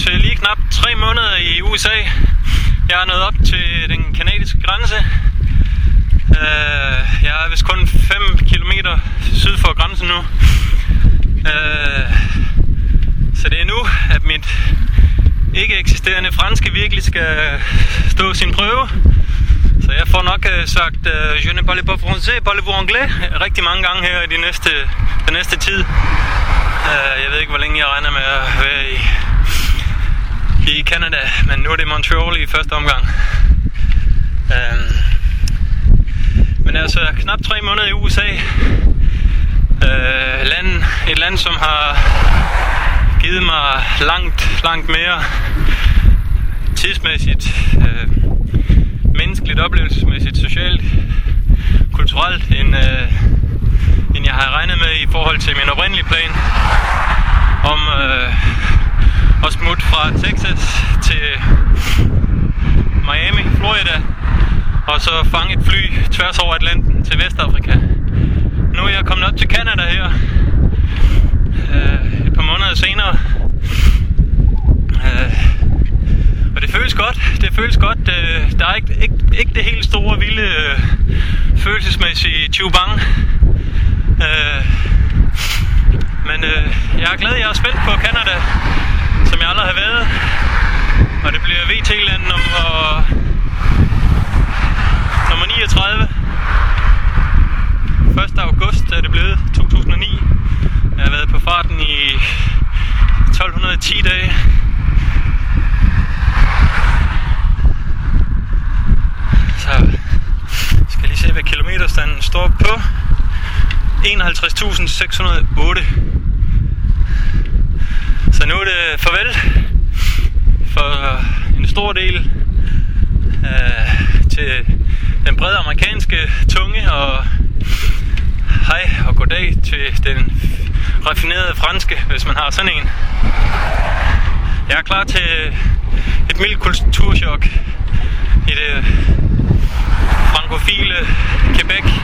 til lige knap 3 måneder i USA. Jeg er nået op til den kanadiske grænse. Uh, jeg er vist kun 5 km syd for grænsen nu. Uh, så det er nu, at mit ikke eksisterende franske virkelig skal stå sin prøve. Så jeg får nok uh, sagt, uh, je ne parle pas français, parlez-vous anglais, rigtig mange gange her i de næste, den næste tid. Uh, jeg ved ikke, hvor længe jeg regner med at være i Canada, men nu er det Montreal i første omgang. Øhm, men altså, knap tre måneder i USA. Øh, land, et land, som har givet mig langt, langt mere tidsmæssigt, øh, menneskeligt, oplevelsesmæssigt, socialt, kulturelt, end, øh, end jeg havde regnet med i forhold til min oprindelige plan at smut fra Texas til Miami, Florida, og så fange et fly tværs over Atlanten til Vestafrika. Nu er jeg kommet op til Canada her, øh, et par måneder senere. Øh, og det føles godt. Det føles godt. Øh, der er ikke, ikke, ikke det helt store, vilde, øh, følelsesmæssige tjubang. Øh, men øh, jeg er glad, jeg er spændt på Canada, som jeg aldrig har været. Og det bliver VT-land nummer, nummer 39. 1. august er det blevet, 2009. Jeg har været på farten i 1210 dage. Så skal jeg lige se, hvad kilometerstanden står på. 51.608 øh, farvel for øh, en stor del øh, til den brede amerikanske tunge og hej og goddag til den raffinerede franske, hvis man har sådan en. Jeg er klar til et mildt kulturschok i det frankofile Quebec.